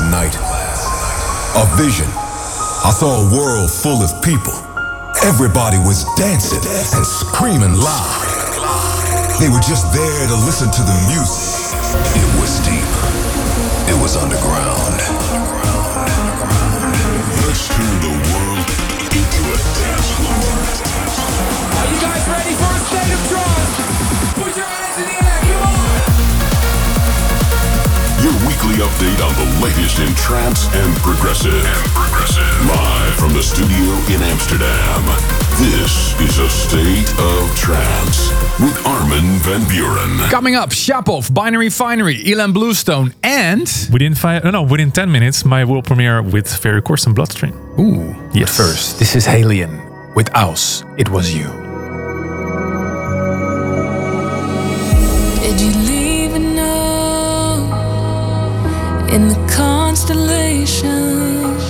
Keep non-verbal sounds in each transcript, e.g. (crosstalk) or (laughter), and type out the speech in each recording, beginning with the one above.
last night. A vision. I saw a world full of people. Everybody was dancing and screaming loud. They were just there to listen to the music. It was deep. It was underground. Weekly update on the latest in trance and progressive. And progressive. Live from the studio in Amsterdam. This is a state of trance with Armin van Buuren. Coming up, Shapov, Binary Finary, Ilan Bluestone, and. Within five, no, no within 10 minutes, my world premiere with Ferry Corsten and Bloodstream. Ooh. Yes. First, this is Halion with Aus. It was you in the constellations?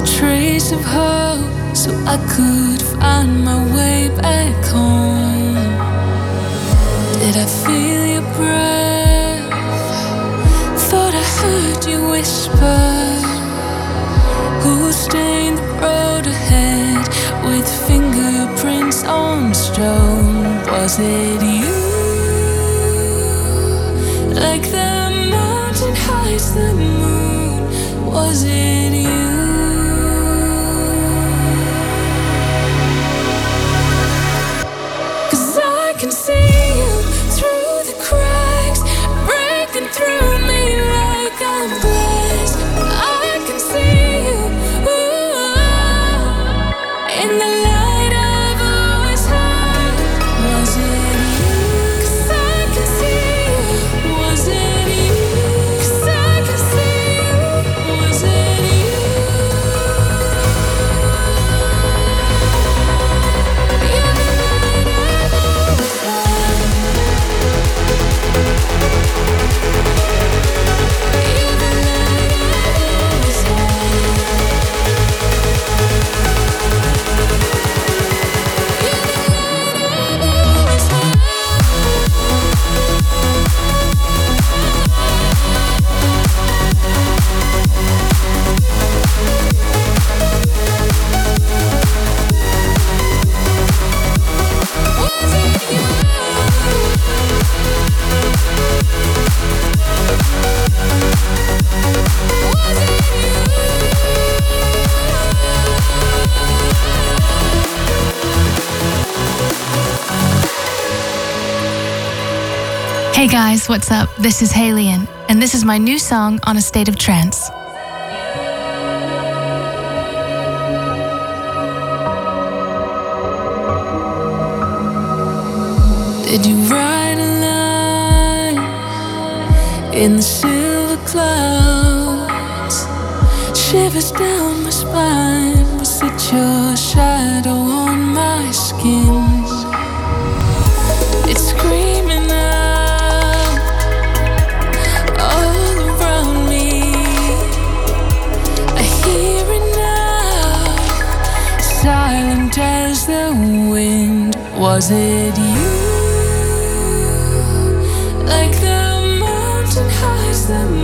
A trace of hope so I could find my way back home. Did I feel your breath? Thought I heard you whisper. Who stained the road ahead with fingerprints on stone? Was it you? Like the mountain hides the moon, was it you? Cause I can see you through the cracks, breaking through me like I'm Hey guys, what's up? This is Halion, and this is my new song on a state of trance. Did you write a line in the silver clouds? Shivers down my spine. Was it your shadow on my skin? Was it you? Like the mountain hides the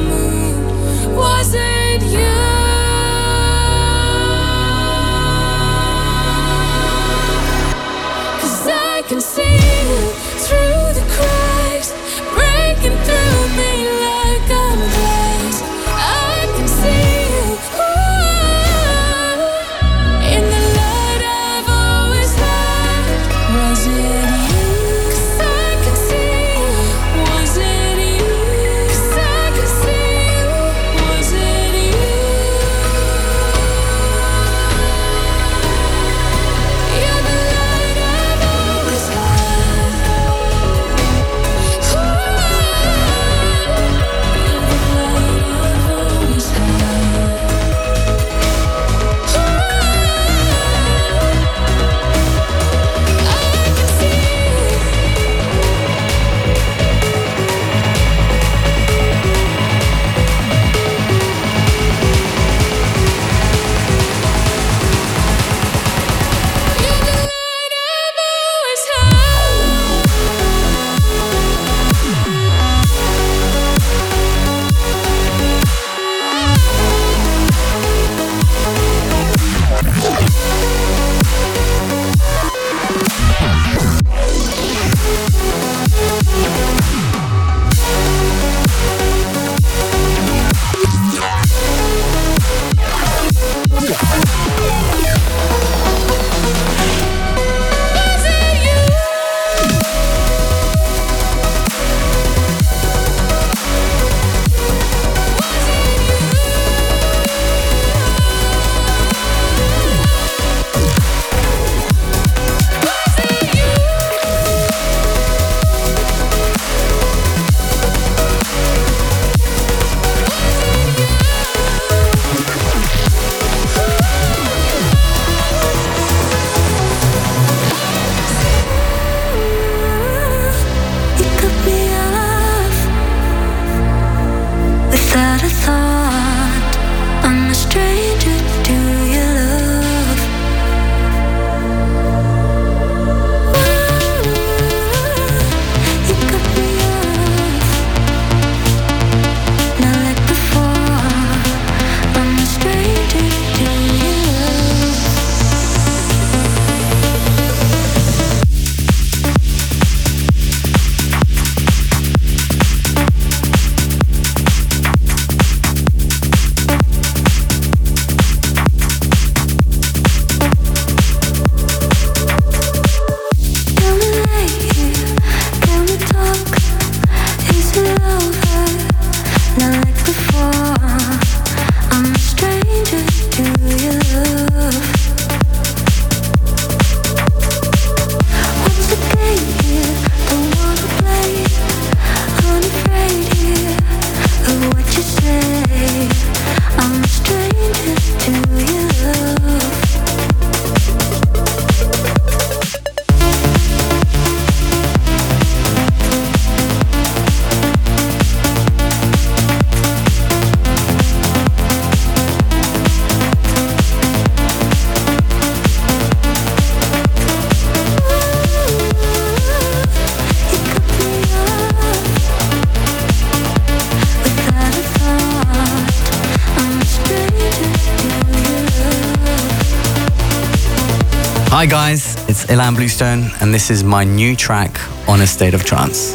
Hi guys, it's Ilan Bluestone, and this is my new track on a state of trance.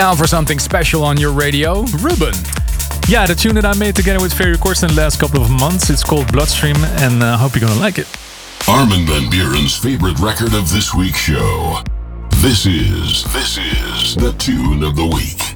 Now for something special on your radio, Ruben. Yeah, the tune that I made together with Ferry Corsten in the last couple of months. It's called Bloodstream, and I uh, hope you're gonna like it. Armin van Buuren's favorite record of this week's show. This is, this is the tune of the week.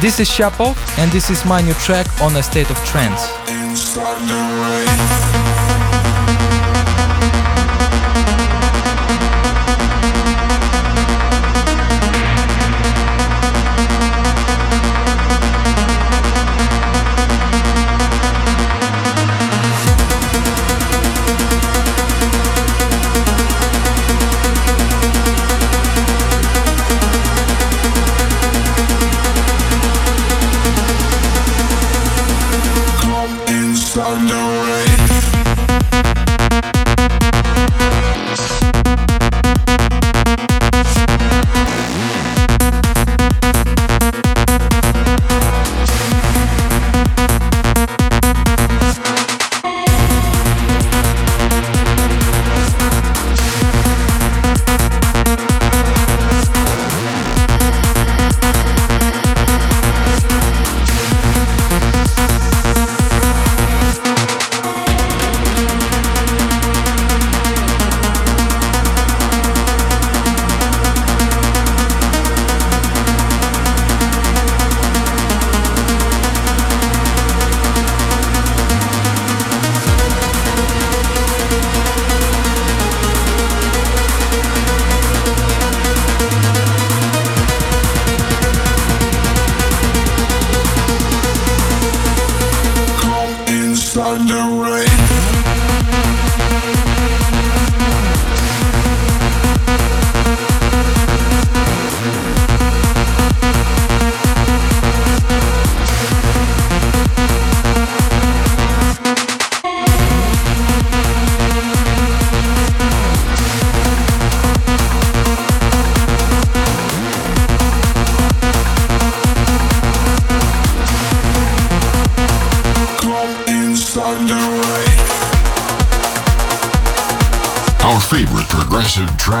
This is Shapov, and this is my new track on a state of trance.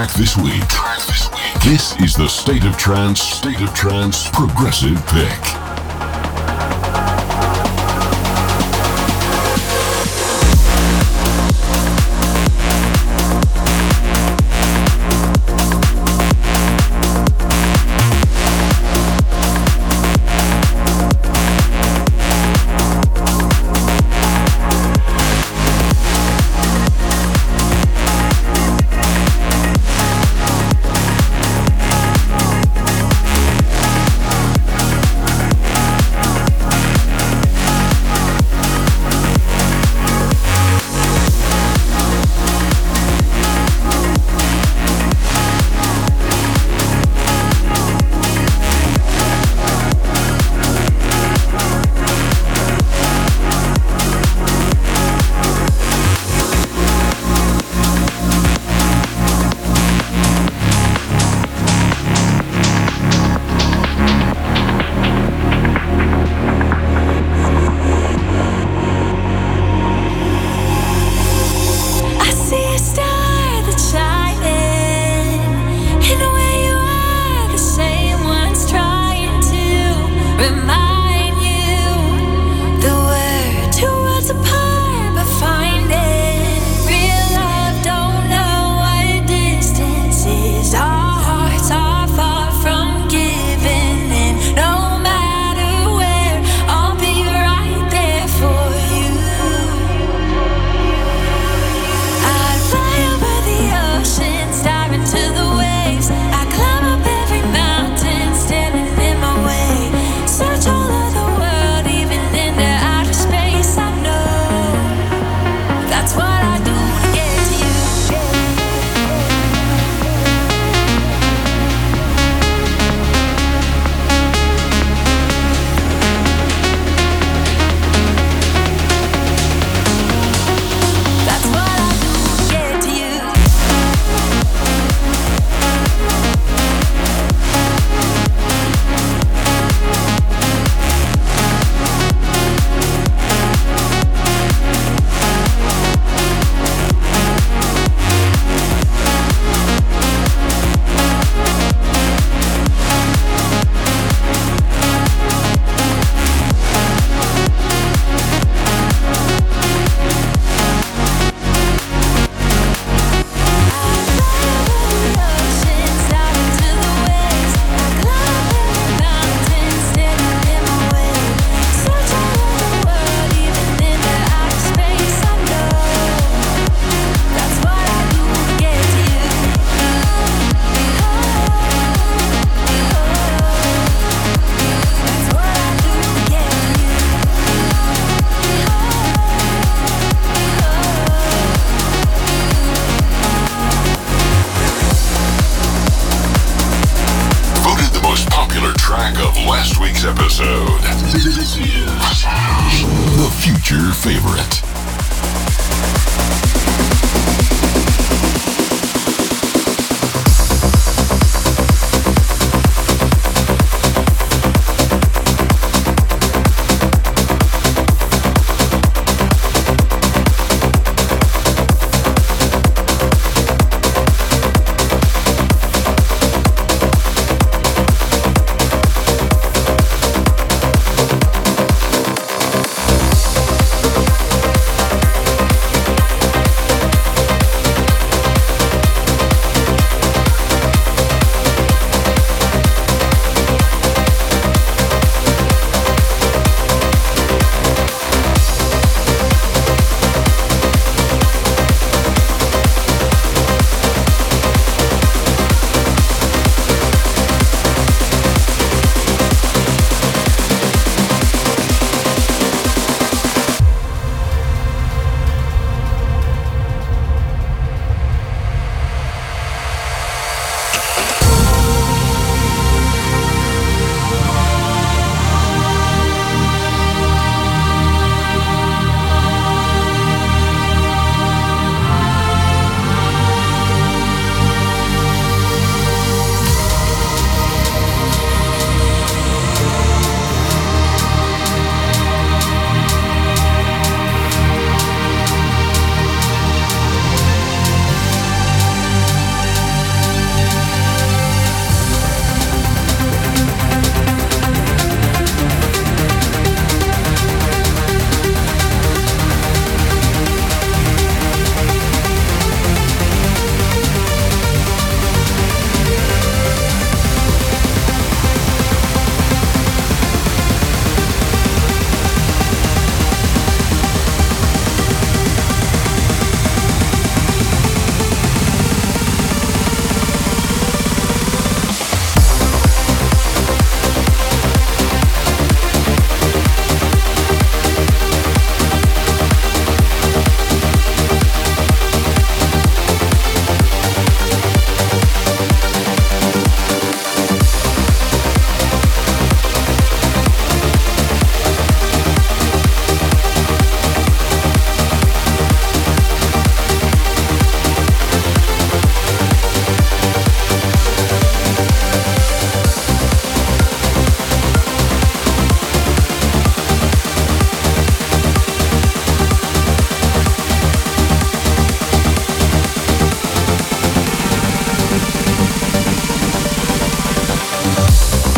Track this week. This is the State of Trance, State of Trance Progressive Pick.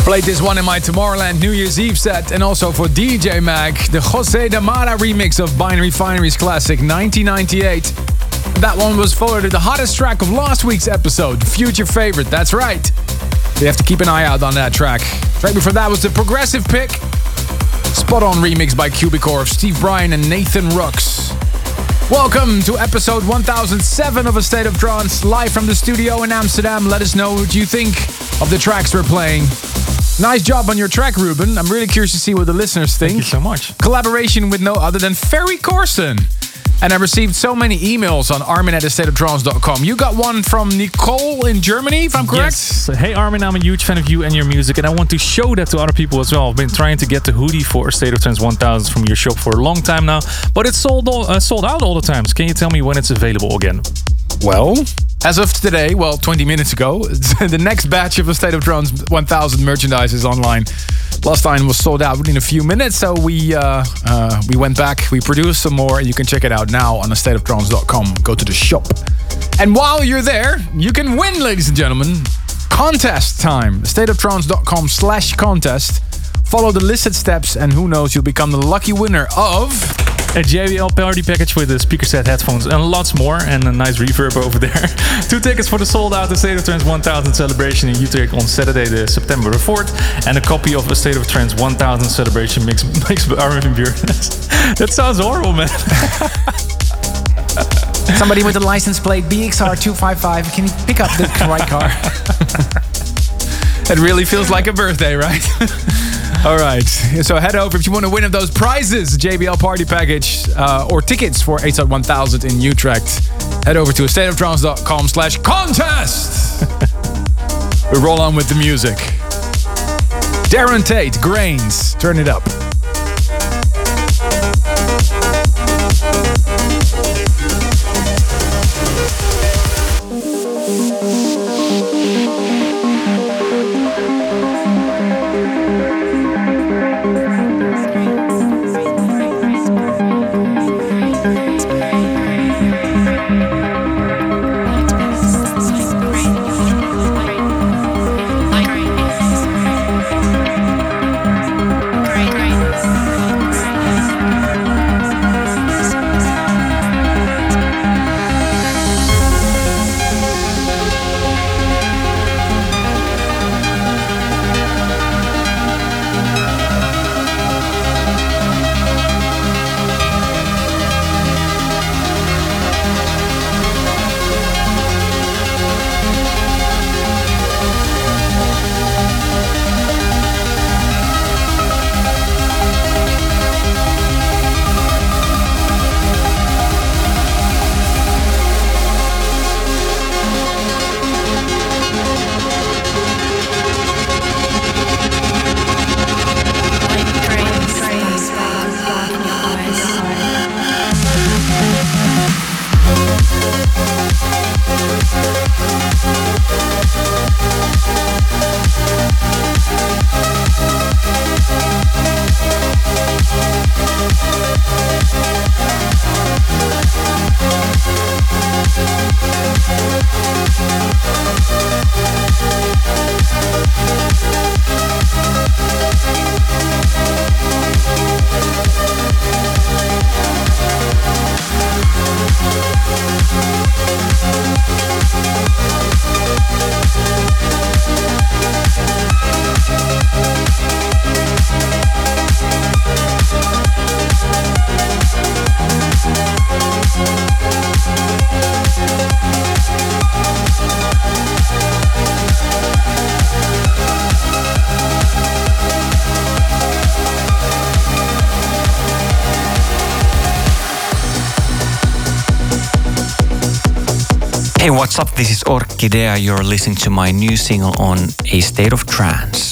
Played this one in my Tomorrowland New Year's Eve set and also for DJ Mag, the Jose de Mara remix of Binary Finary's classic 1998. That one was followed to the hottest track of last week's episode, Future Favorite, that's right. You have to keep an eye out on that track. Right before that was the progressive pick. Spot on remix by Cubicore of Steve Brian and Nathan Rux. Welcome to episode 1007 of A State of Trance, live from the studio in Amsterdam. Let us know what you think of the tracks we're playing. Nice job on your track, Ruben. I'm really curious to see what the listeners think. Thank you so much. Collaboration with no other than Ferry Corsten. And I received so many emails on armin at stateoftrance.com. You got one from Nicole in Germany, if I'm correct? Yes. Hey Armin, I'm a huge fan of you and your music, and I want to show that to other people as well. I've been trying to get the hoodie for State of Trance 1000 from your shop for a long time now, but it's sold all, uh, sold out all the times. Can you tell me when it's available again? Well, as of today, well, 20 minutes ago, (laughs) the next batch of the State of Trance 1000 merchandise is online. Last time was sold out within a few minutes, so we uh, uh, we went back, we produced some more, and you can check it out now on stateoftrance.com. Go to the shop. And while you're there, you can win, ladies and gentlemen. Contest time. Stateoftrance.com slash contest. Follow the listed steps, and who knows, you'll become the lucky winner of a JBL party package with a speaker set, headphones, and lots more, and a nice reverb over there. (laughs) Two tickets for the sold out The State of Trance 1000 celebration in Utrecht on Saturday, the September 4th, and a copy of the State of Trance 1000 celebration mix (laughs) mixed by Armin (laughs) that sounds horrible, man. Somebody with a license plate BXR255, can you pick up the right car? it really feels like a birthday, right? All right. So head over if you want to win of those prizes, JBL party package, uh, or tickets for ASOT 1000 in Utrecht. Head over to stateoftrance.com slash contest. (laughs) we roll on with the music. Darren Tate, Grains, turn it up. What's up? This is Orkidea. You're listening to my new single on A State of Trance.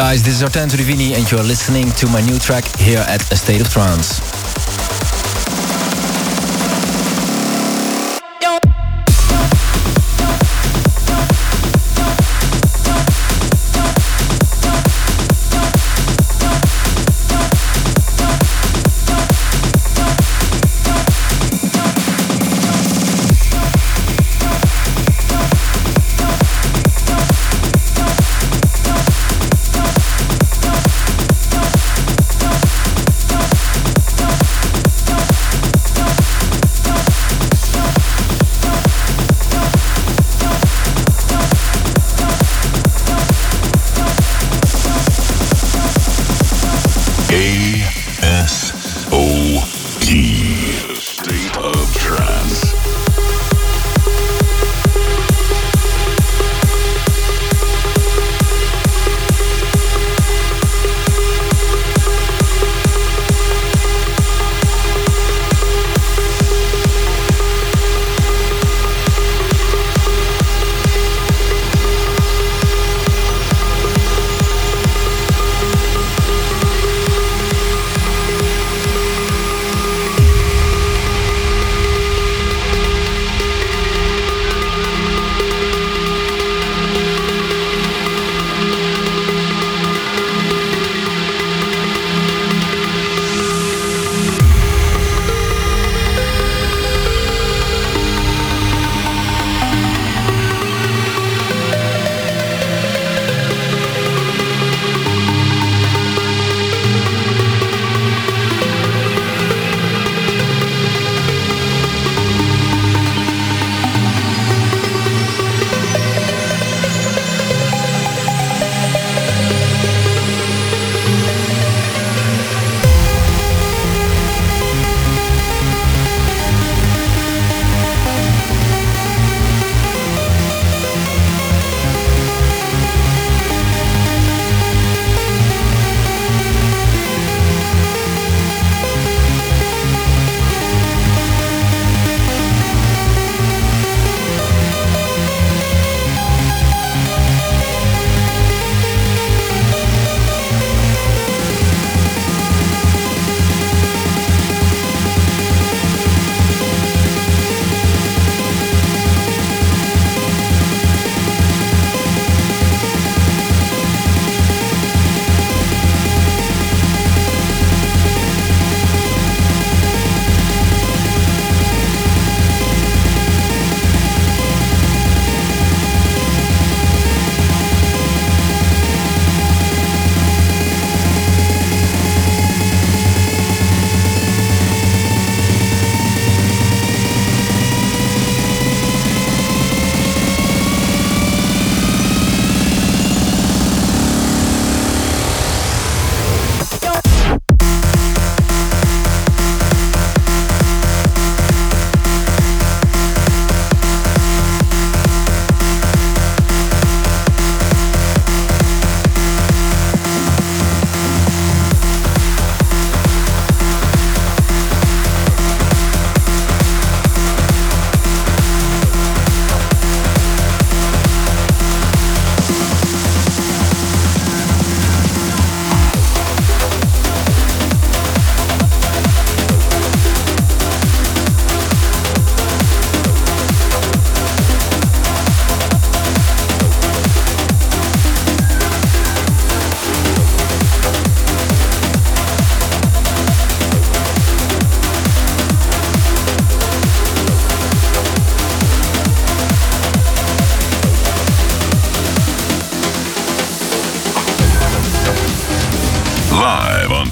Guys, this is Artan Rivini and you're listening to my new track here at A State of Trance.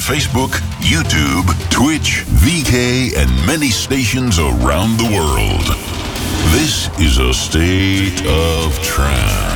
Facebook, YouTube, Twitch, VK, and many stations around the world. This is a state of trance.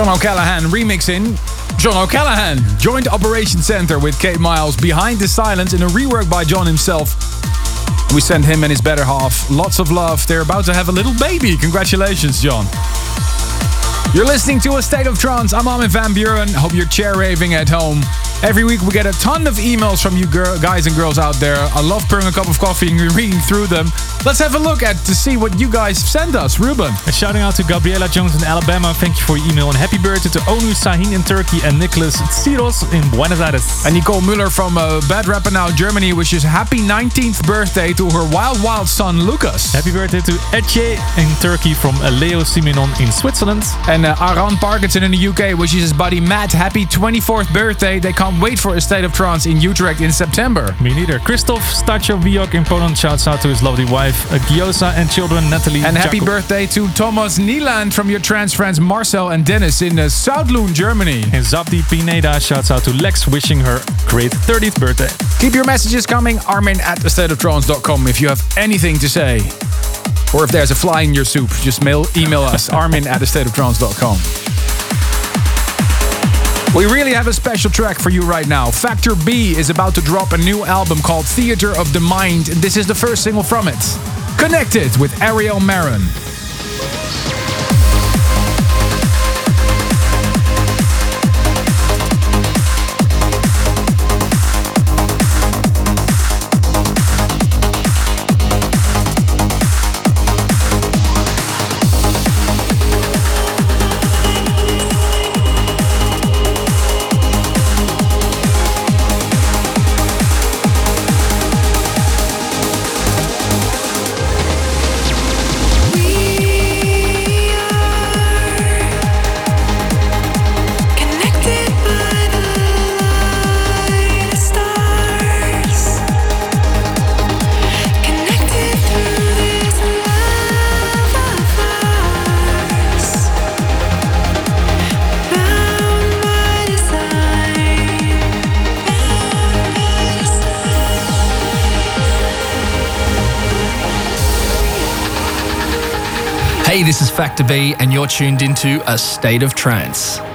John O'Callaghan remixing John O'Callaghan. Joint Operation Center with Kate Miles behind the silence in a rework by John himself. We send him and his better half lots of love. They're about to have a little baby. Congratulations, John. You're listening to A State of Trance. I'm Armin van Buuren. Hope you're chair raving at home. Every week we get a ton of emails from you girl, guys and girls out there. I love pouring a cup of coffee and reading through them. Let's have a look at to see what you guys sent us. Ruben. A shouting out to Gabriela Jones in Alabama. Thank you for your email and happy birthday to Onu Sahin in Turkey and Nicholas Tsiros in Buenos Aires. And Nicole Müller from uh, Bad Rappenau, Germany, wishes happy 19th birthday to her wild, wild son Lucas. Happy birthday to Ece in Turkey from uh, Leo Siminon in Switzerland. And uh, Aran Parkinson in the UK wishes his buddy Matt happy 24th birthday. They can't wait for a state of trance in Utrecht in September. Me neither. Christoph Stachowiok in Poland shouts out to his lovely wife, uh, Giosa, and children Natalie. And happy Jakob. birthday to Thomas Nieland from your trans friends Marcel and Dennis in uh, Soutloon, Germany. And Zabdi Pineda shouts out to Lex, wishing her great 30th birthday. Keep your messages coming. Armin at thestateoftrance.com if you have anything to say. Or if there's a fly in your soup, just mail, email us, (laughs) armin at thestateoftrance.com. We really have a special track for you right now. Factor B is about to drop a new album called Theater of the Mind, and this is the first single from it. Connected with Ariel Marin. This is Factor B, and you're tuned into A State of Trance.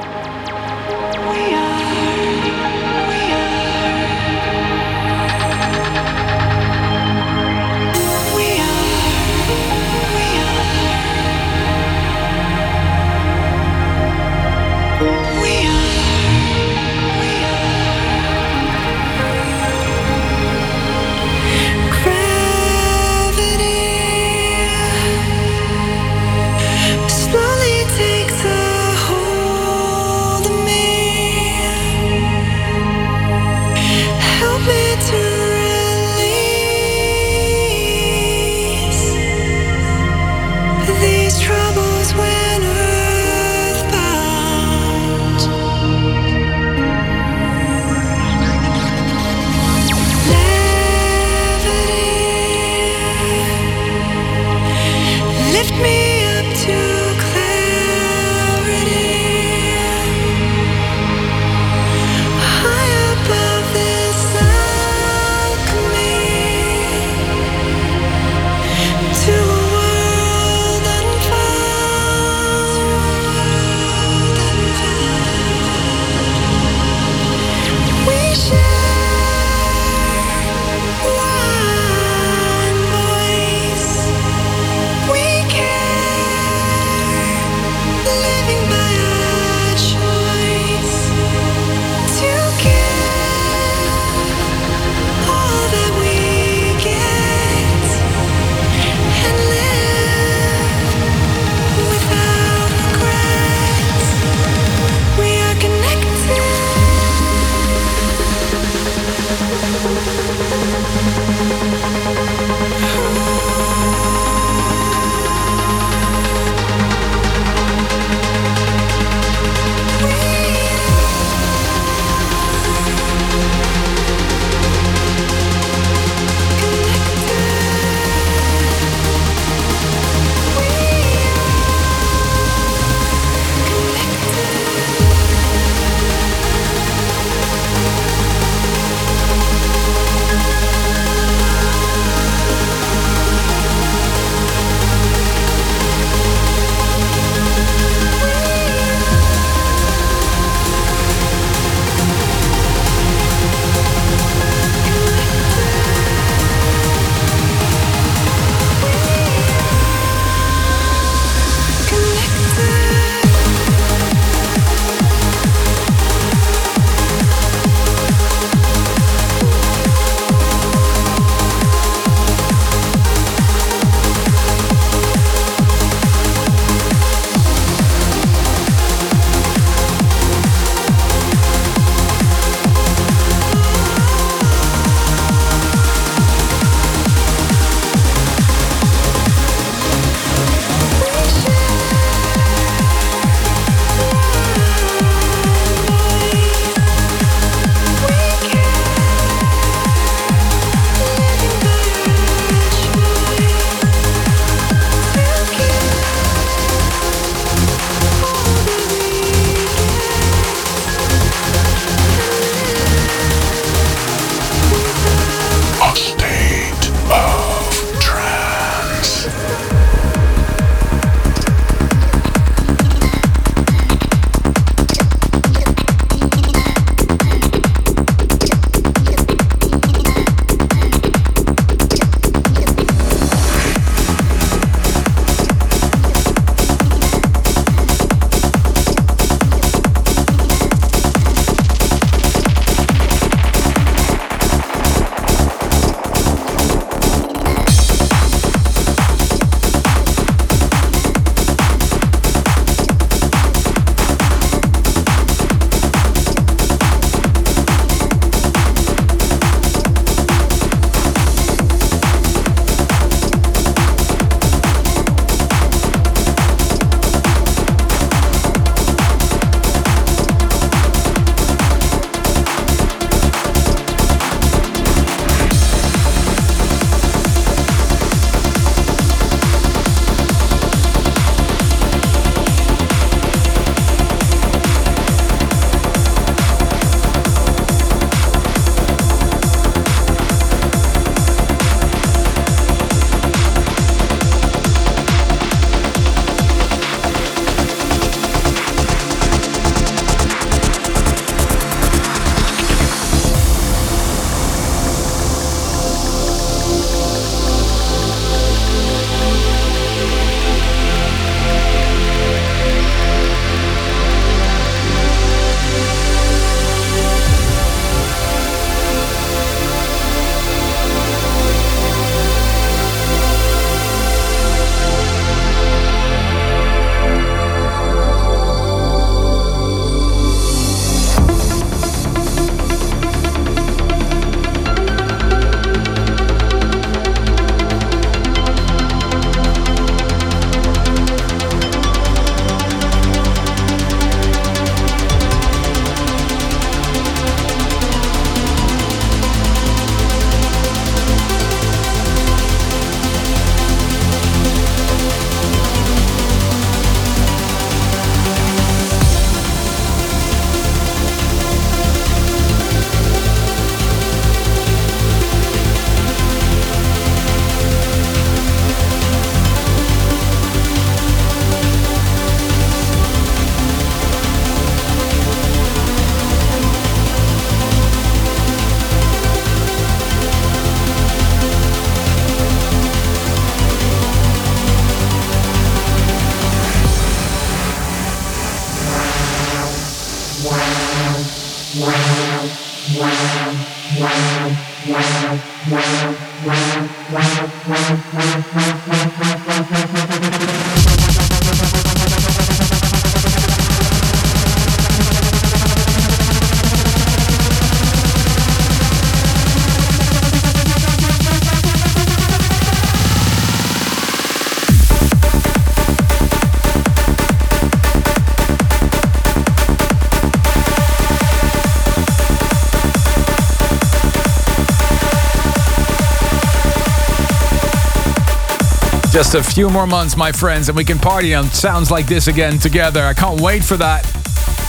Just a few more months, my friends, and we can party on sounds like this again together. I can't wait for that.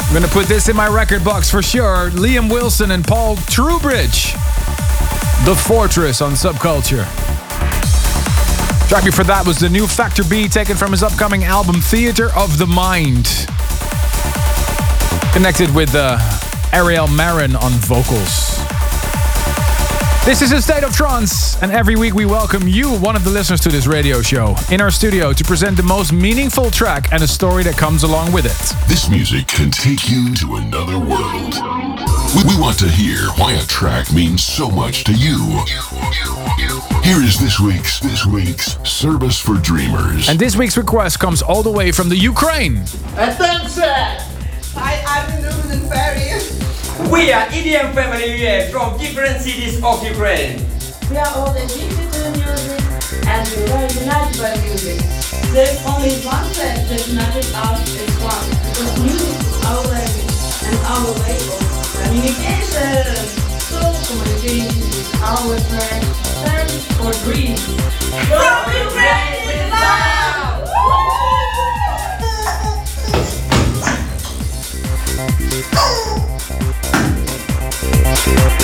I'm gonna put this in my record box for sure. Liam Wilson and Paul Trubridge. The Fortress on Subculture. Track before that was the new Factor B taken from his upcoming album Theater of the Mind. Connected with uh, Ariel Marin on vocals. This is a state of trance, and every week we welcome you, one of the listeners to this radio show, in our studio to present the most meaningful track and a story that comes along with it. This music can take you to another world. We, we want to hear why a track means so much to you. Here is this week's this week's Service for Dreamers. And this week's request comes all the way from the Ukraine. Attention! We are EDM family from different cities of Ukraine. We are all addicted to the music and we are united by music. There's only one thing that united us is one, because music is our language and our way of communication. So communication is our track, service for dreams. From Ukraine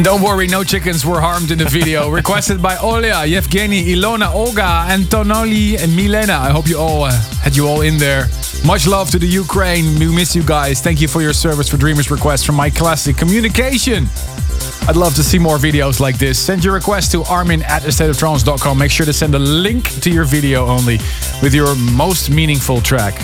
And don't worry, no chickens were harmed in the video. (laughs) Requested by Olia, Yevgeny, Ilona, Olga, Antonoli, and Milena. I hope you all uh, had you all in there. Much love to the Ukraine. We miss you guys. Thank you for your service for Dreamers Request from my classic communication. I'd love to see more videos like this. Send your request to armin at astateoftrance.com. Make sure to send a link to your video only with your most meaningful track.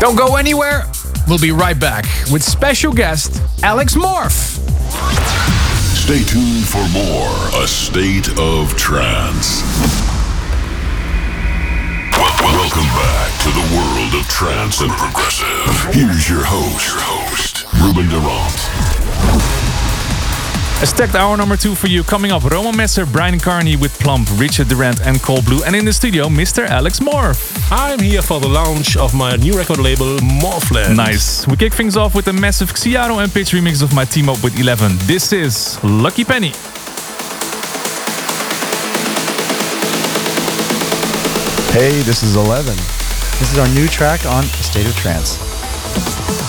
Don't go anywhere. We'll be right back with special guest Alex Morph. Stay tuned for more A State of Trance. Welcome back to the world of trance and progressive. Here's your host, your host, Ruben Durant. A stacked hour number two for you. Coming up, Roman Messer, Bryan Kearney with Plumb, Richard Durand and Cold Blue. And in the studio, Mr. Alex Morph. I'm here for the launch of my new record label, Morphland. Nice. We kick things off with a massive Xiaro and Pitch remix of my team up with 11. This is Lucky Penny. Hey, this is 11. This is our new track on State of Trance.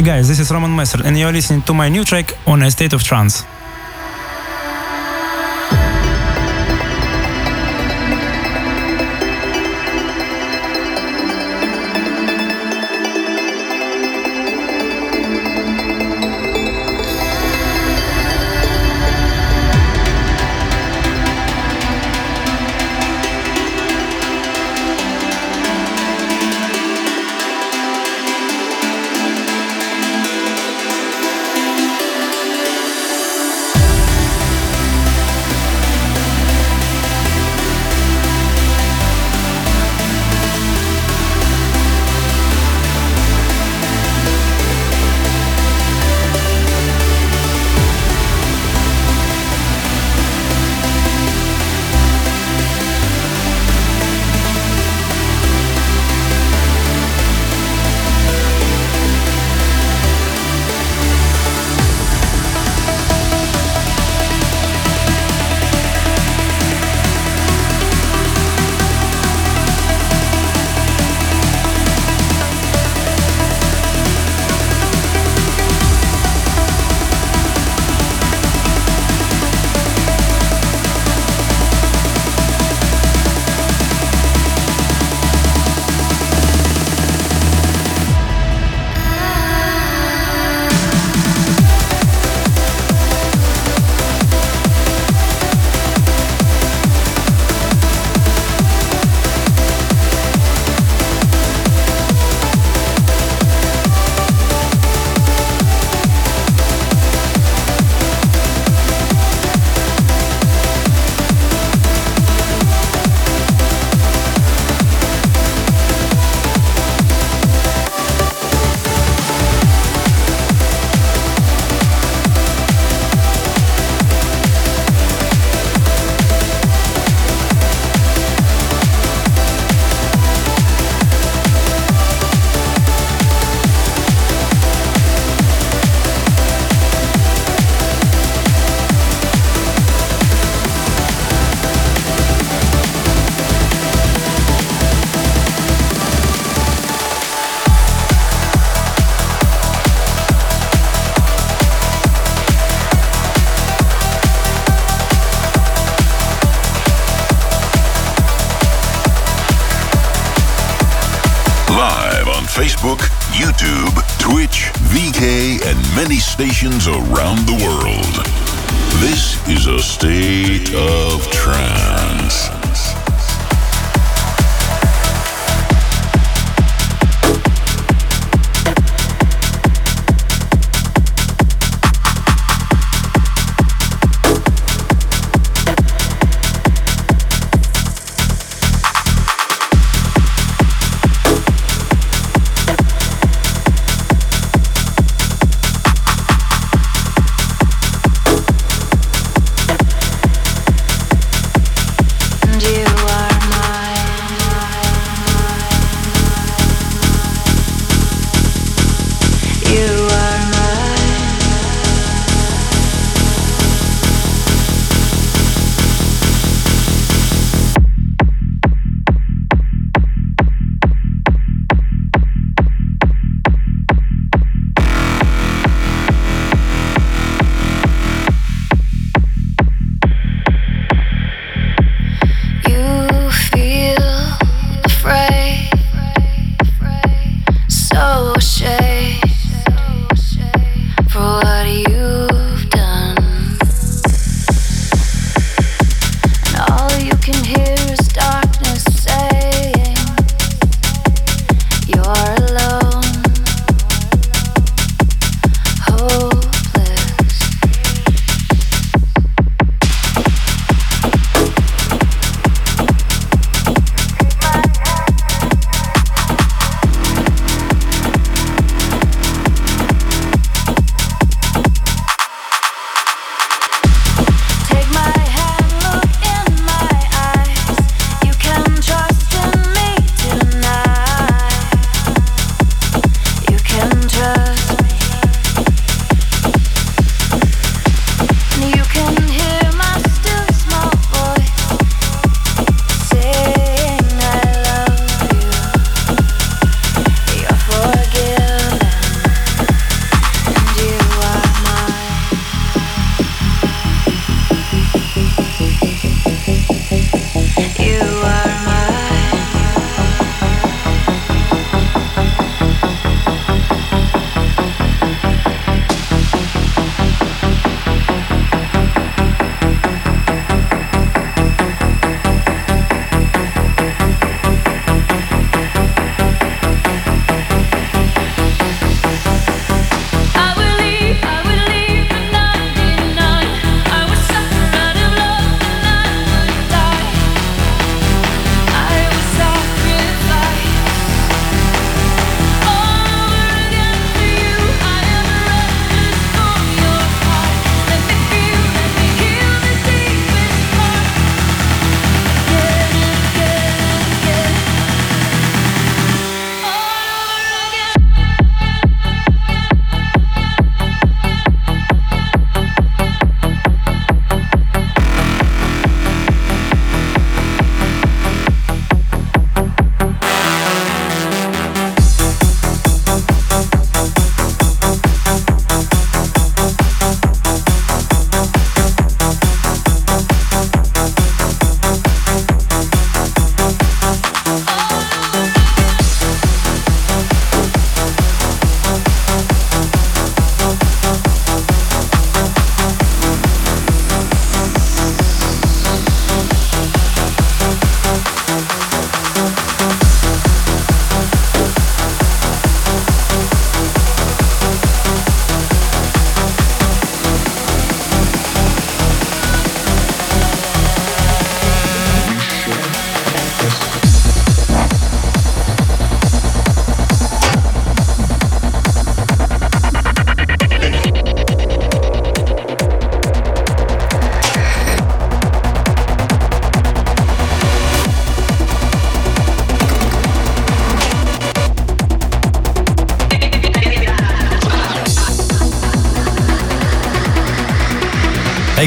Hey guys, this is Roman Messer, and you're listening to my new track on A State of Trance.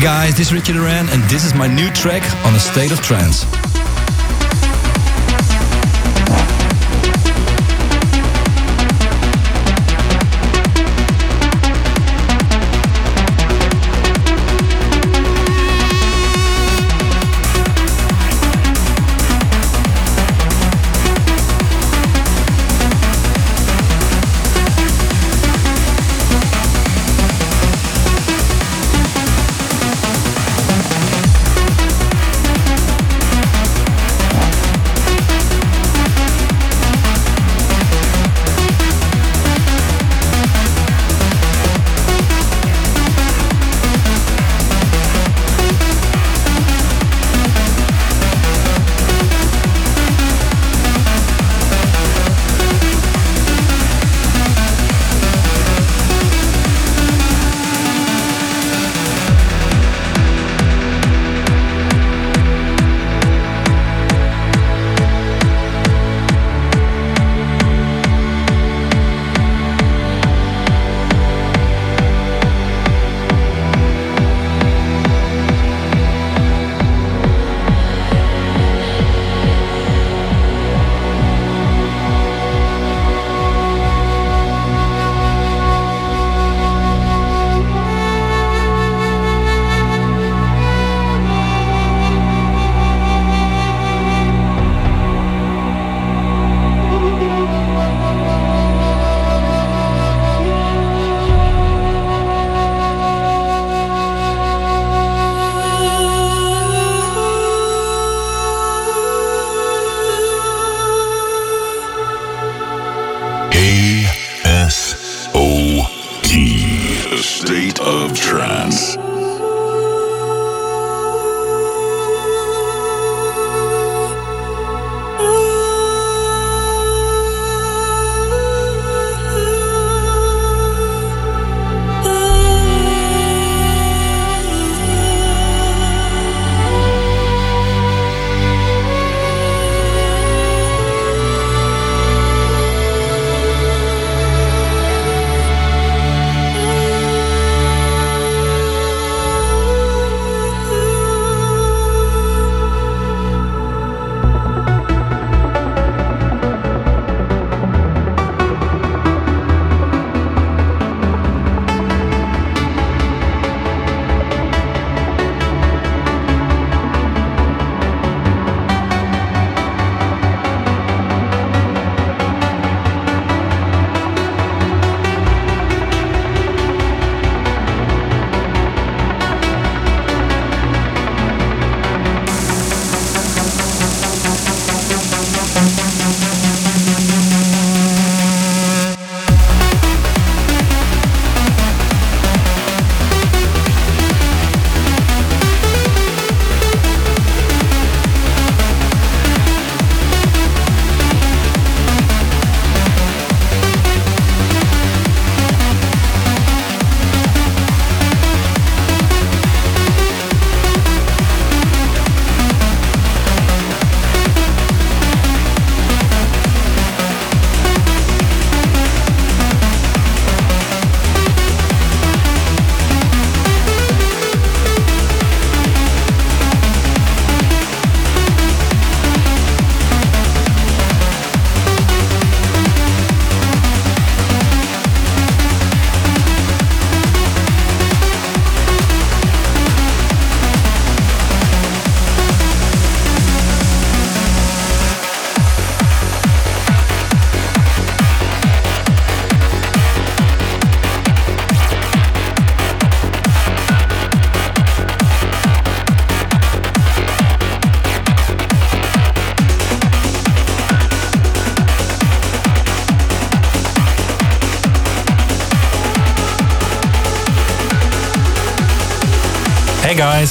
Guys, this is Ricky Durand, and this is my new track on A State of Trance.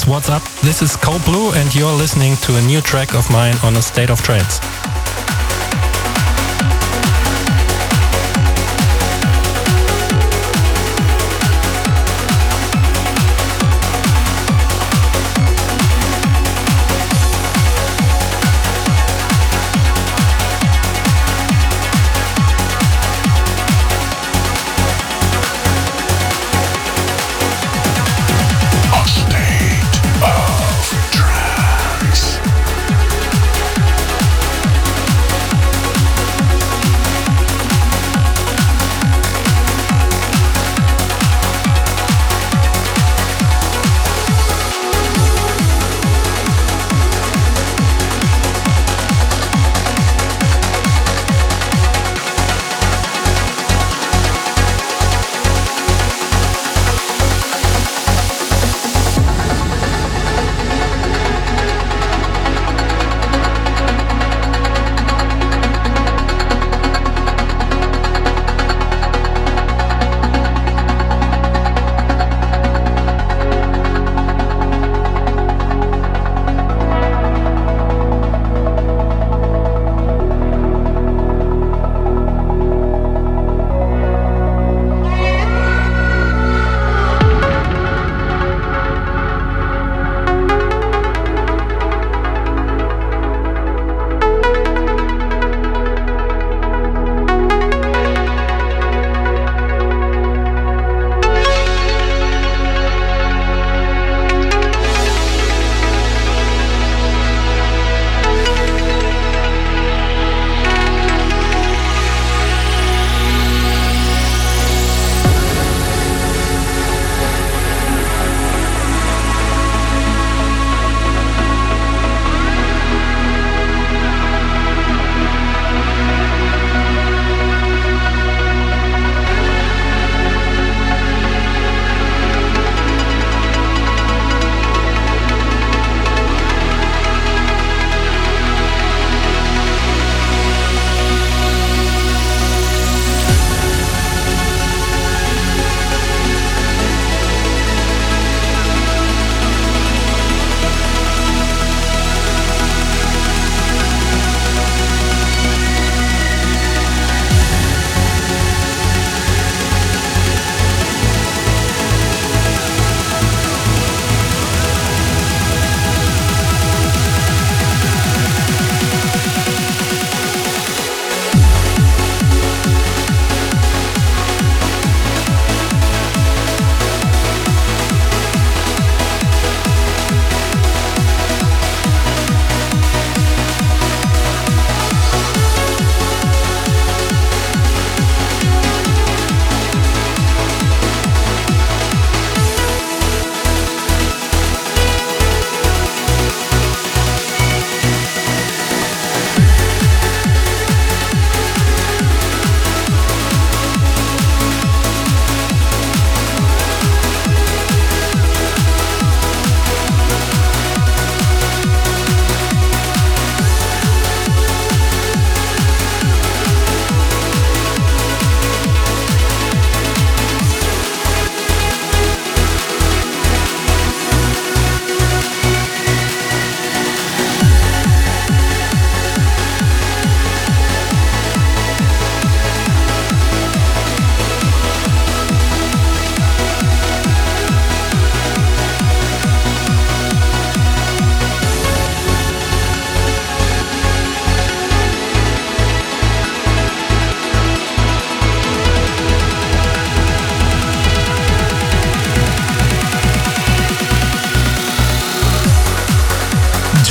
What's up? This is Cold Blue and you're listening to a new track of mine on A State of Trance.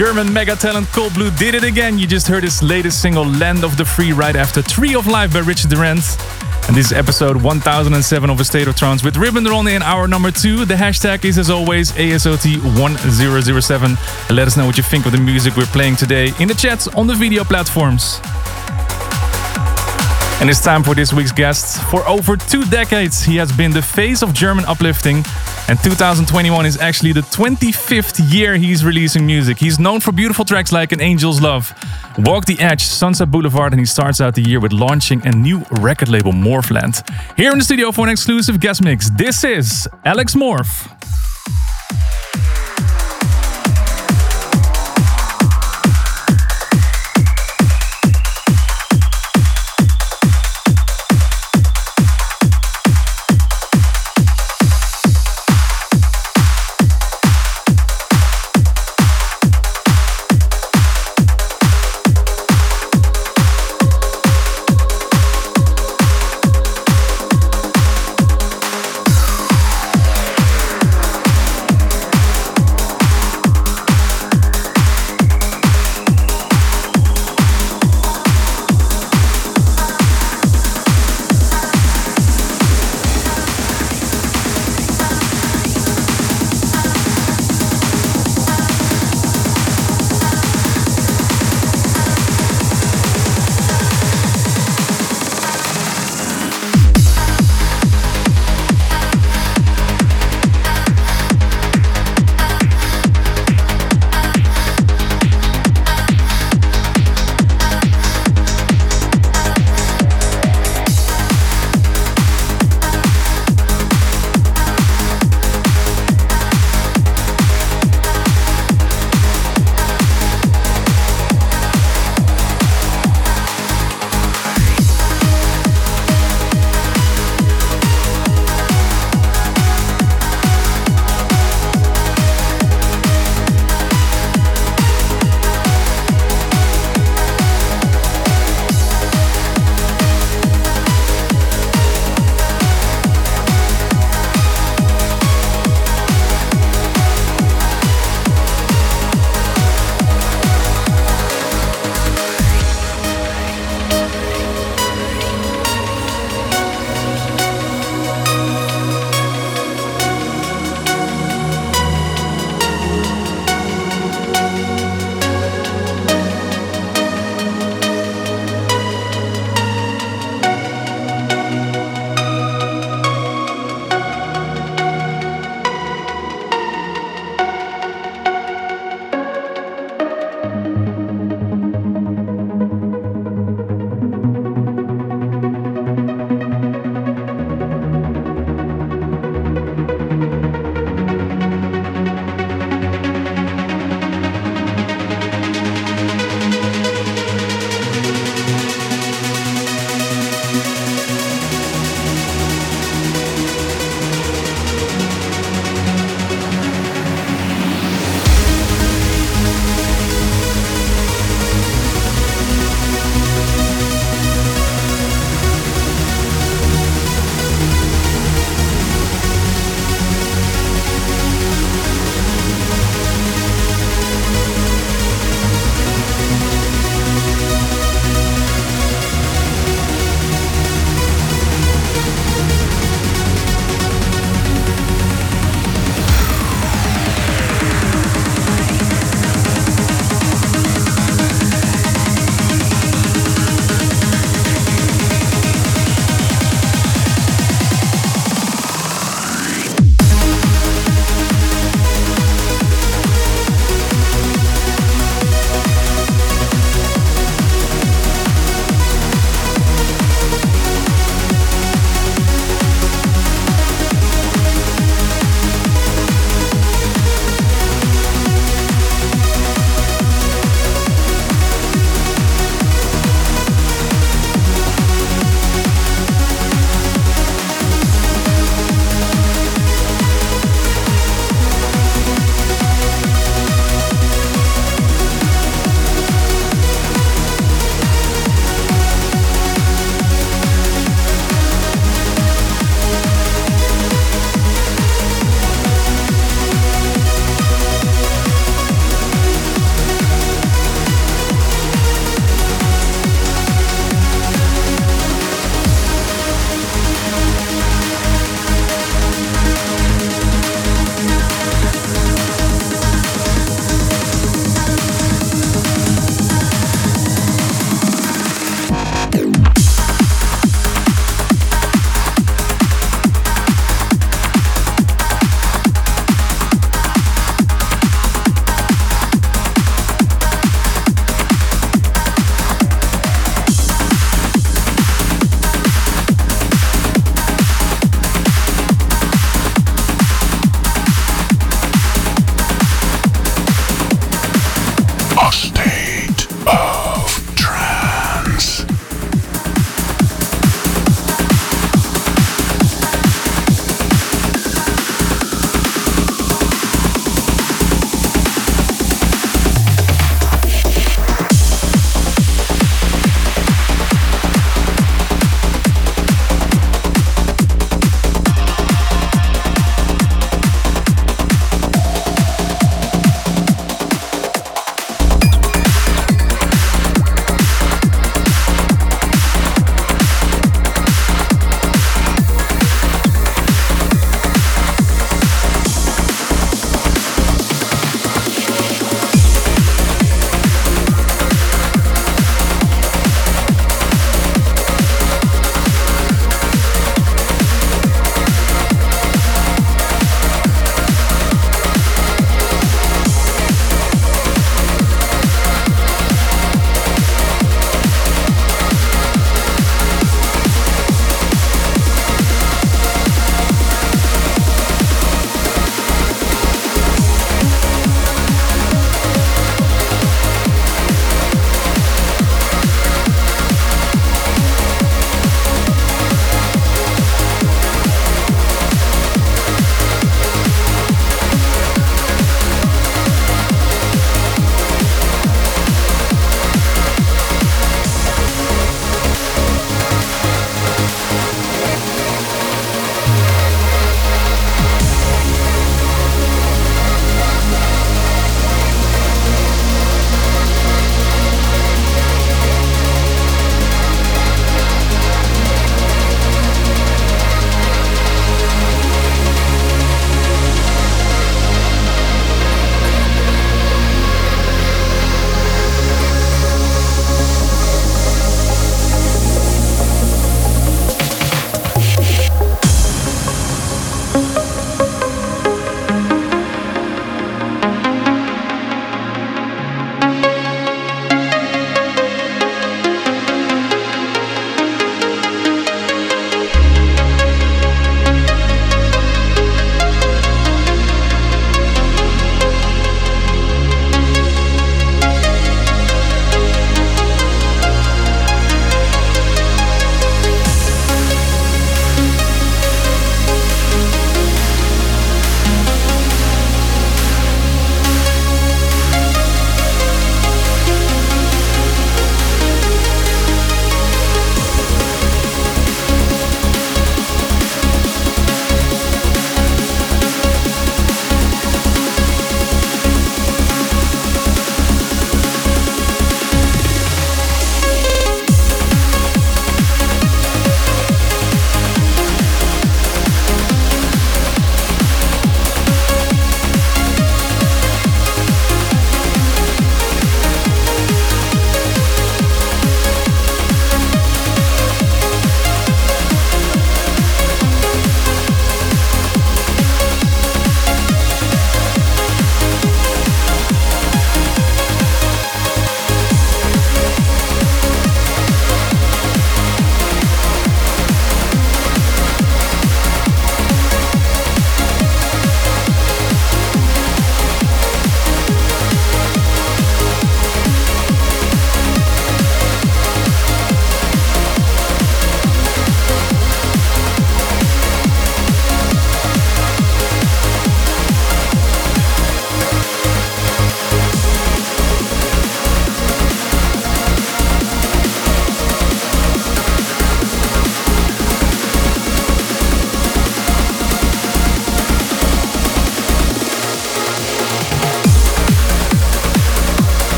German mega talent Cold Blue did it again. You just heard his latest single, Land of the Free, right after Tree of Life by Richard Durand. And this is episode 1007 of A State of Trance with Ruben de Ronde in hour number two. The hashtag is, as always, ASOT1007. And let us know what you think of the music we're playing today in the chats on the video platforms. And it's time for this week's guest. For over two decades, he has been the face of German uplifting. And 2021 is actually the 25th year he's releasing music. He's known for beautiful tracks like An Angel's Love, Walk the Edge, Sunset Boulevard, and he starts out the year with launching a new record label, Morphland. Here in the studio for an exclusive guest mix, this is Alex Morph.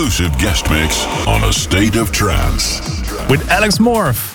Exclusive guest mix on A State of Trance. With Alex Morph.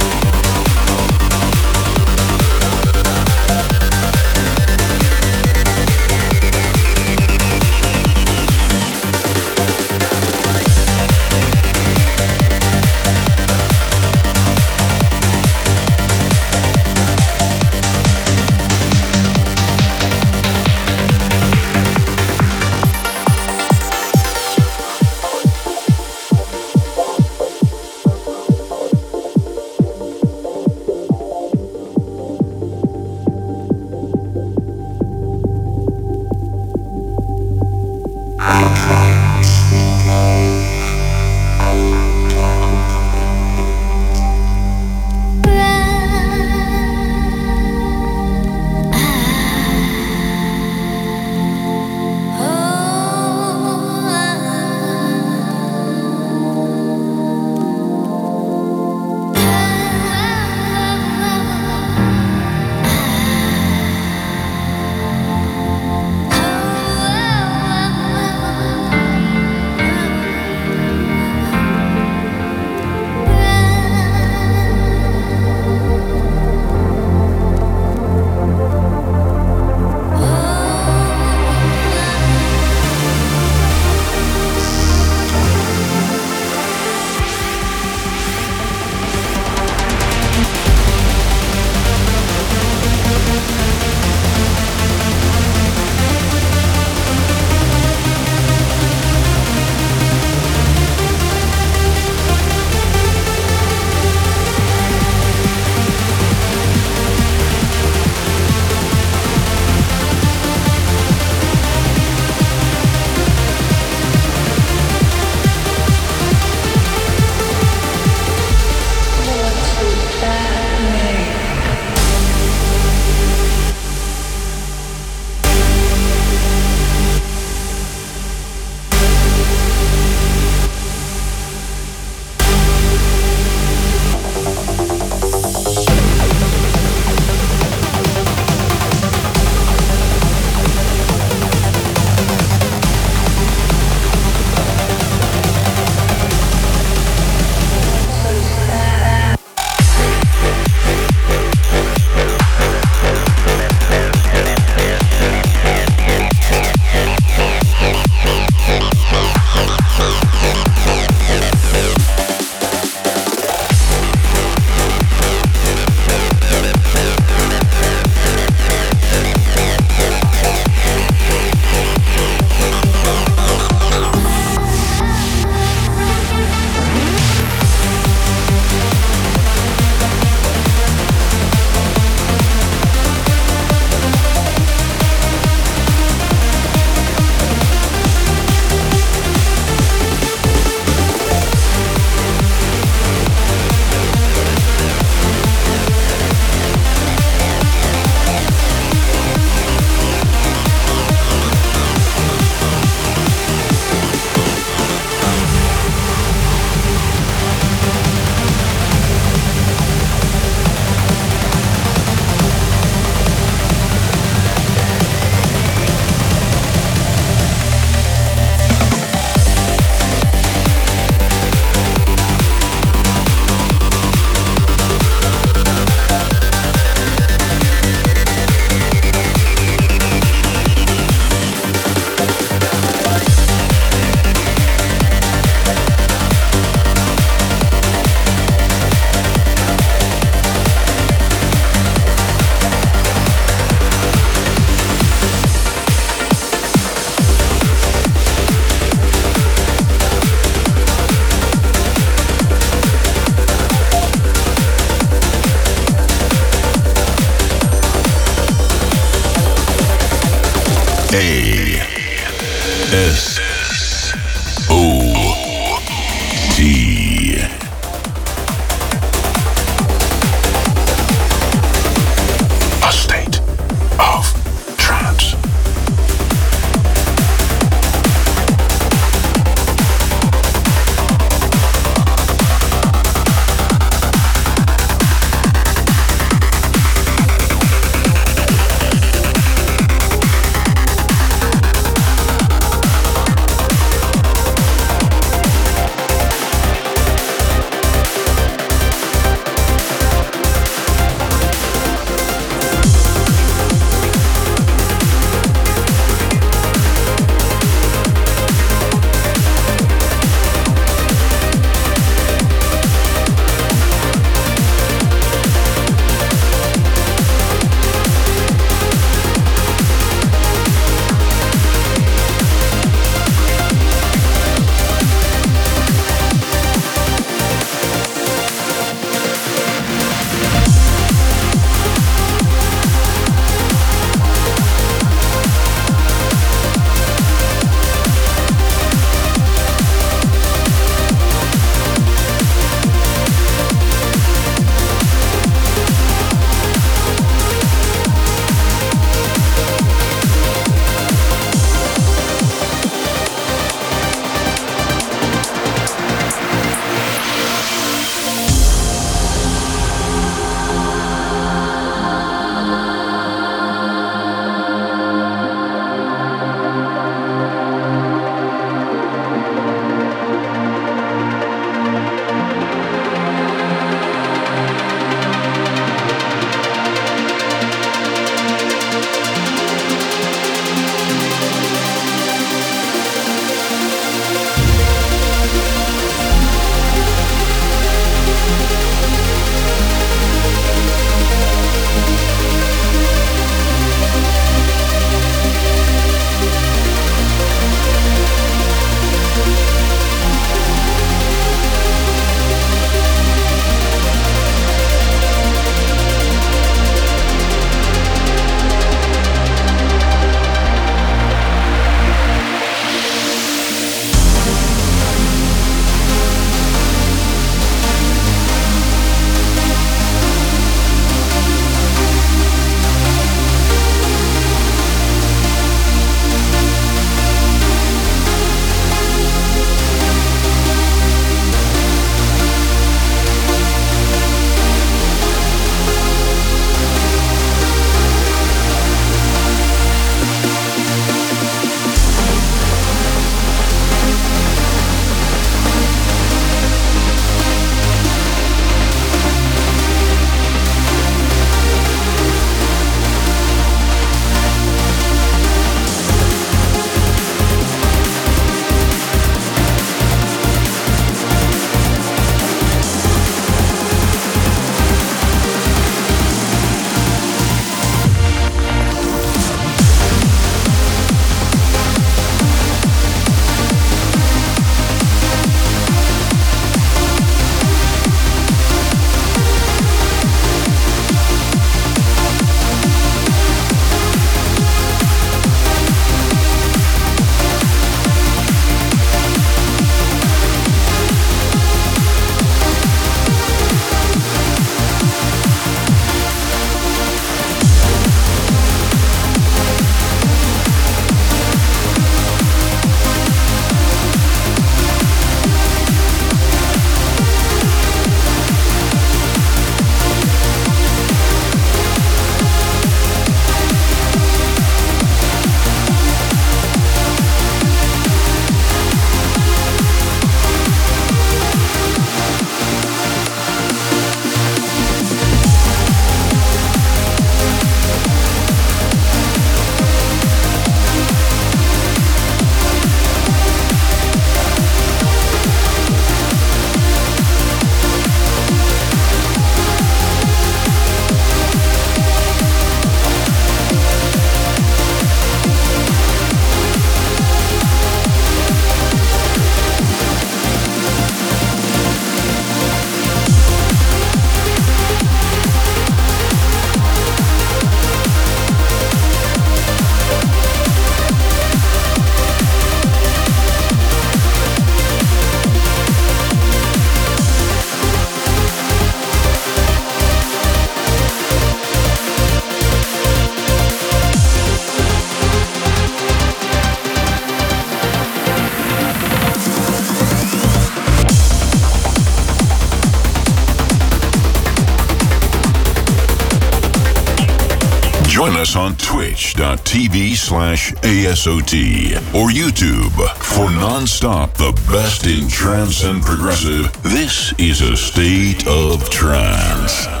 Us on twitch.tv slash ASOT or YouTube for non-stop the best in trance and progressive. This is a state of trance.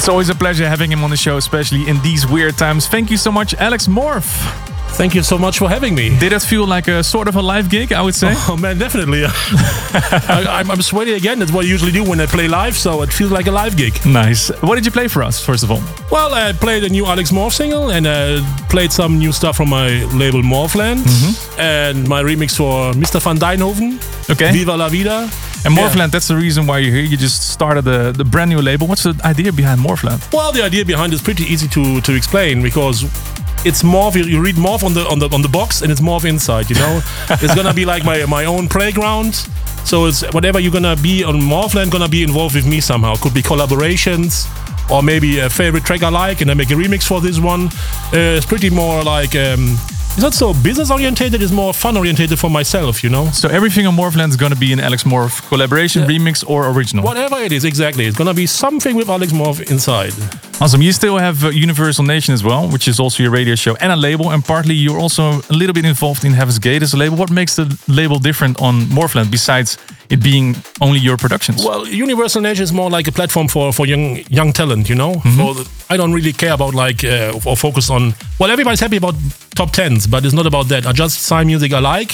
It's always a pleasure having him on the show, especially in these weird times. Thank you so much, Alex Morph. Thank you so much for having me. Did it feel like a sort of a live gig, I would say? Oh man, definitely. (laughs) I, am sweaty again. That's what I usually do when I play live, so it feels like a live gig. Nice. What did you play for us, first of all? Well, I played a new Alex Morph single and uh, played some new stuff from my label Morphland Mm-hmm. and my remix for Mr. Van Dijnhoven. Okay. Viva la Vida. And Yeah. Morphland, that's the reason why you're here. You just started the, the brand new label. What's the idea behind Morphland? Well, the idea behind it is pretty easy to to explain because it's morph. You, you read morph on the on the on the box, and it's morph inside. You know, (laughs) it's gonna be like my my own playground. So it's whatever you're gonna be on Morphland, gonna be involved with me somehow. Could be collaborations. Or maybe a favorite track I like, and I make a remix for this one. Uh, it's pretty more like um, it's not so business orientated. It's more fun orientated for myself. You know. So everything on Morphland is going to be an Alex Morph collaboration, remix, or original. Whatever it is, exactly. It's gonna be something with Alex Morph inside. Awesome. You still have uh, Universal Nation as well, which is also your radio show and a label. And partly you're also a little bit involved in Heaven's Gate as a label. What makes the label different on Morphland besides it being only your productions? Well, Universal Nation is more like a platform for, for young young talent, you know. For the, I don't really care about like uh, or focus on. Well, everybody's happy about top tens, but it's not about that. I just sign music I like,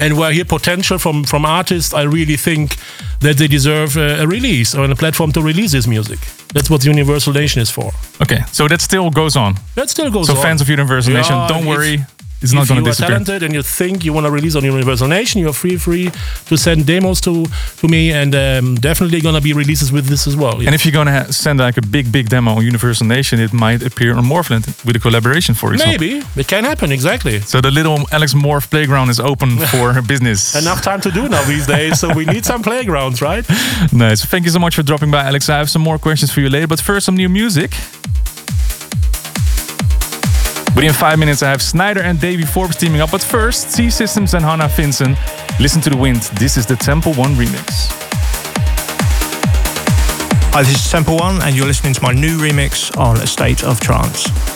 and where I hear potential from from artists, I really think that they deserve uh, a release or a platform to release this music. That's what Universal Nation is for. Okay, so that still goes on. That still goes so on. So fans of Universal Yeah, Nation, don't worry, it's not if going to you are talented and you think you want to release on Universal Nation, you're free free to send demos to to me, and um, definitely gonna be releases with this as well. And if you're going to send like a big, big demo on Universal Nation, it might appear on Morphland with a collaboration, for example. Maybe it can happen exactly. So the little Alex Morph playground is open (laughs) for business. Enough time to do now these days, so we need some playgrounds, right? (laughs) Nice. Thank you so much for dropping by, Alex. I have some more questions for you later, but first, some new music. Within five minutes, I have Sneijder and David Forbes teaming up. But first, C Systems and Hannah Finson. Listen to the wind. This is the Temple One remix. Hi, this is Temple One, and you're listening to my new remix on A State of Trance.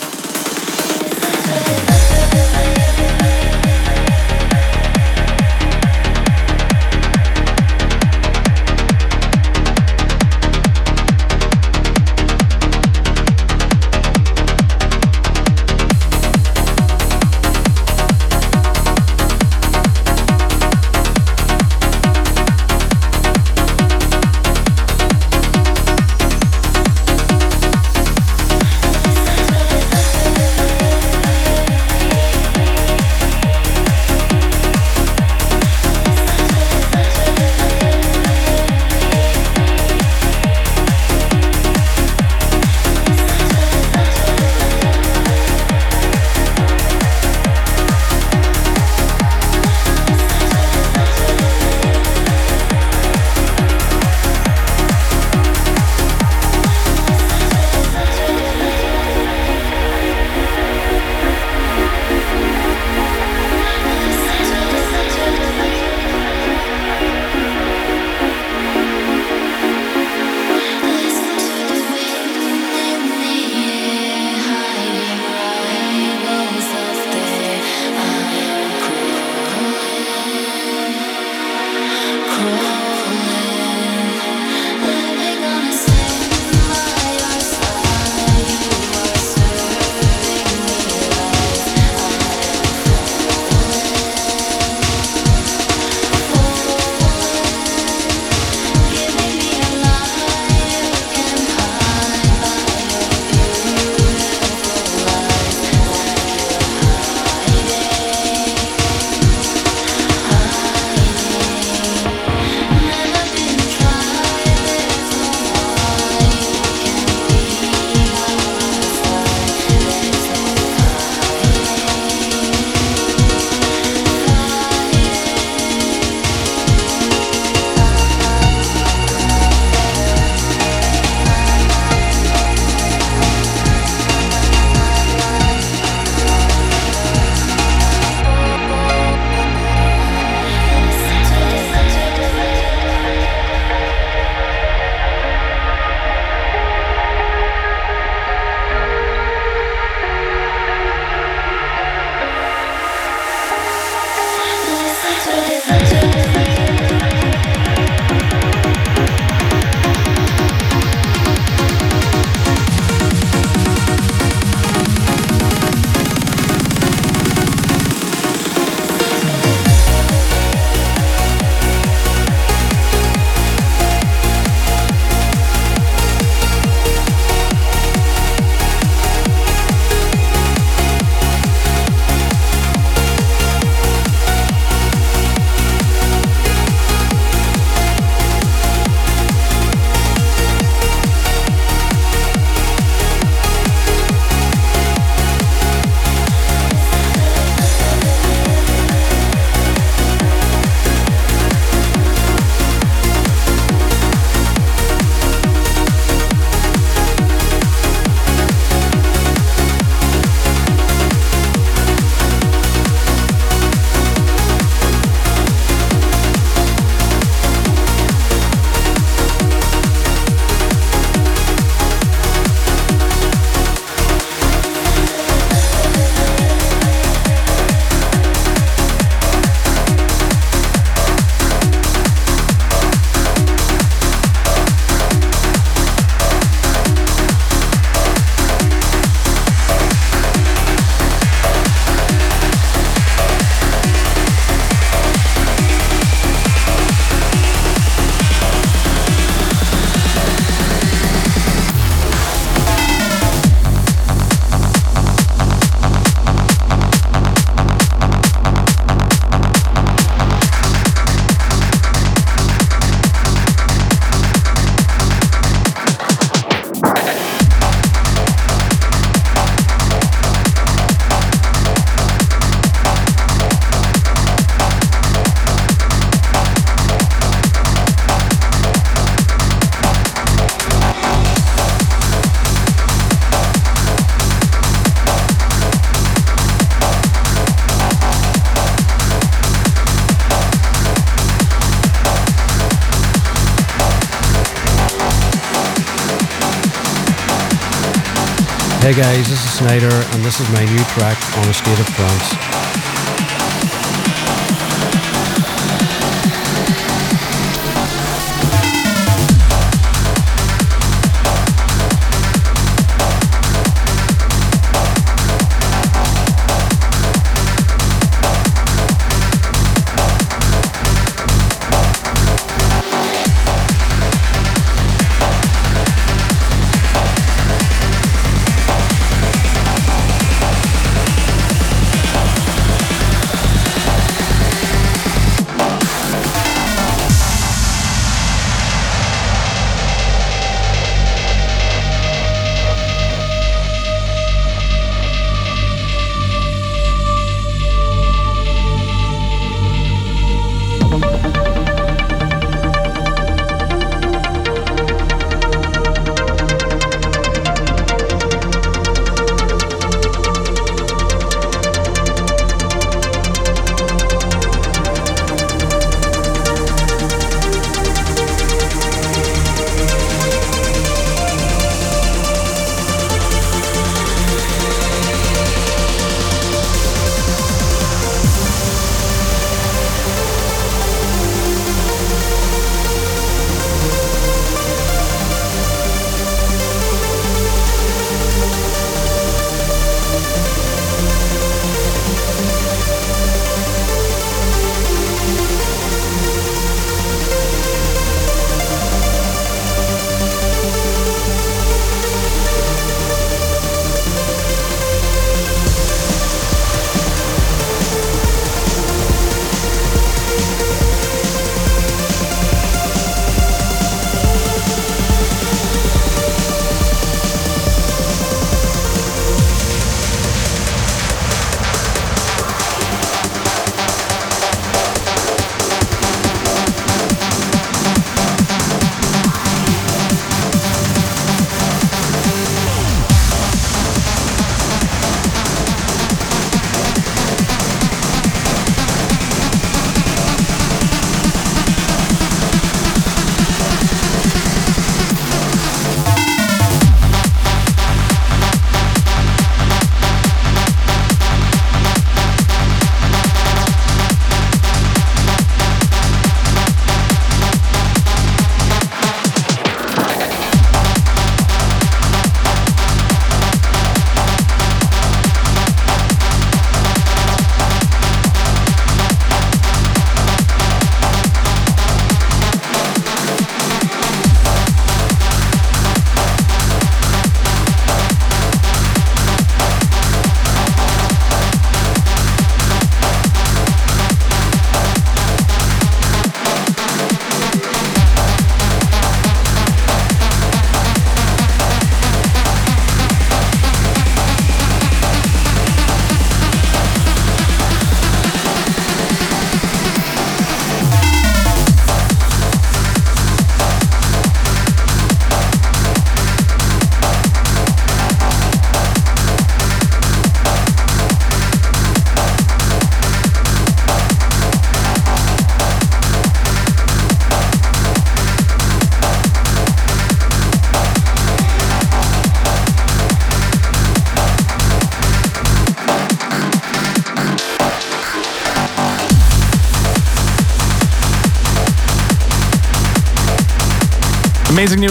Hey guys, this is Sneijder, and this is my new track on a state of trance.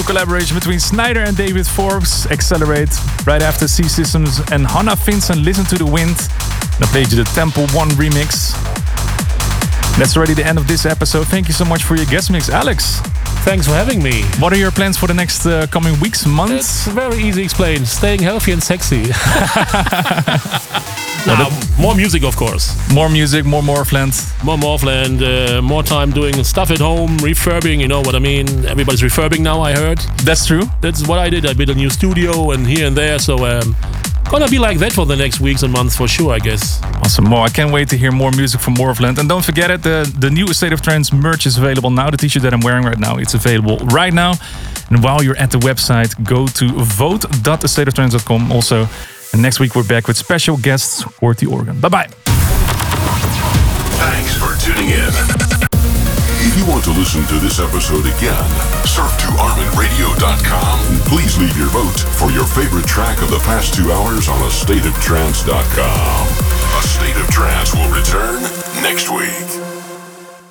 Collaboration between Sneijder and David Forbes. Accelerate. Right after C Systems and Hannah Vincent, Listen to the Wind. And I played you the Temple 1 remix. That's already the end of this episode. Thank you so much for your guest mix, Alex. Thanks for having me. What are your plans for the next uh, coming weeks, months? It's very easy to explain. Staying healthy and sexy. (laughs) (laughs) Now, more music, of course. More music, more Morphland. More Morphland, uh, more time doing stuff at home, refurbing, you know what I mean? Everybody's refurbing now, I heard. That's true. That's what I did. I built a new studio and here and there, so um, gonna be like that for the next weeks and months for sure, I guess. Awesome. More. I can't wait to hear more music from Morphland. And don't forget it, the, the new State of Trance merch is available now. The t-shirt that I'm wearing right now, it's available right now. And while you're at the website, go to vote.thestateoftrance.com also. And next week we're back with special guests, Horty Organ. Bye bye. Thanks for tuning in. If you want to listen to this episode again, surf to ArminRadio.com and please leave your vote for your favorite track of the past two hours on AstateOfTrance.com. A State of Trance will return next week.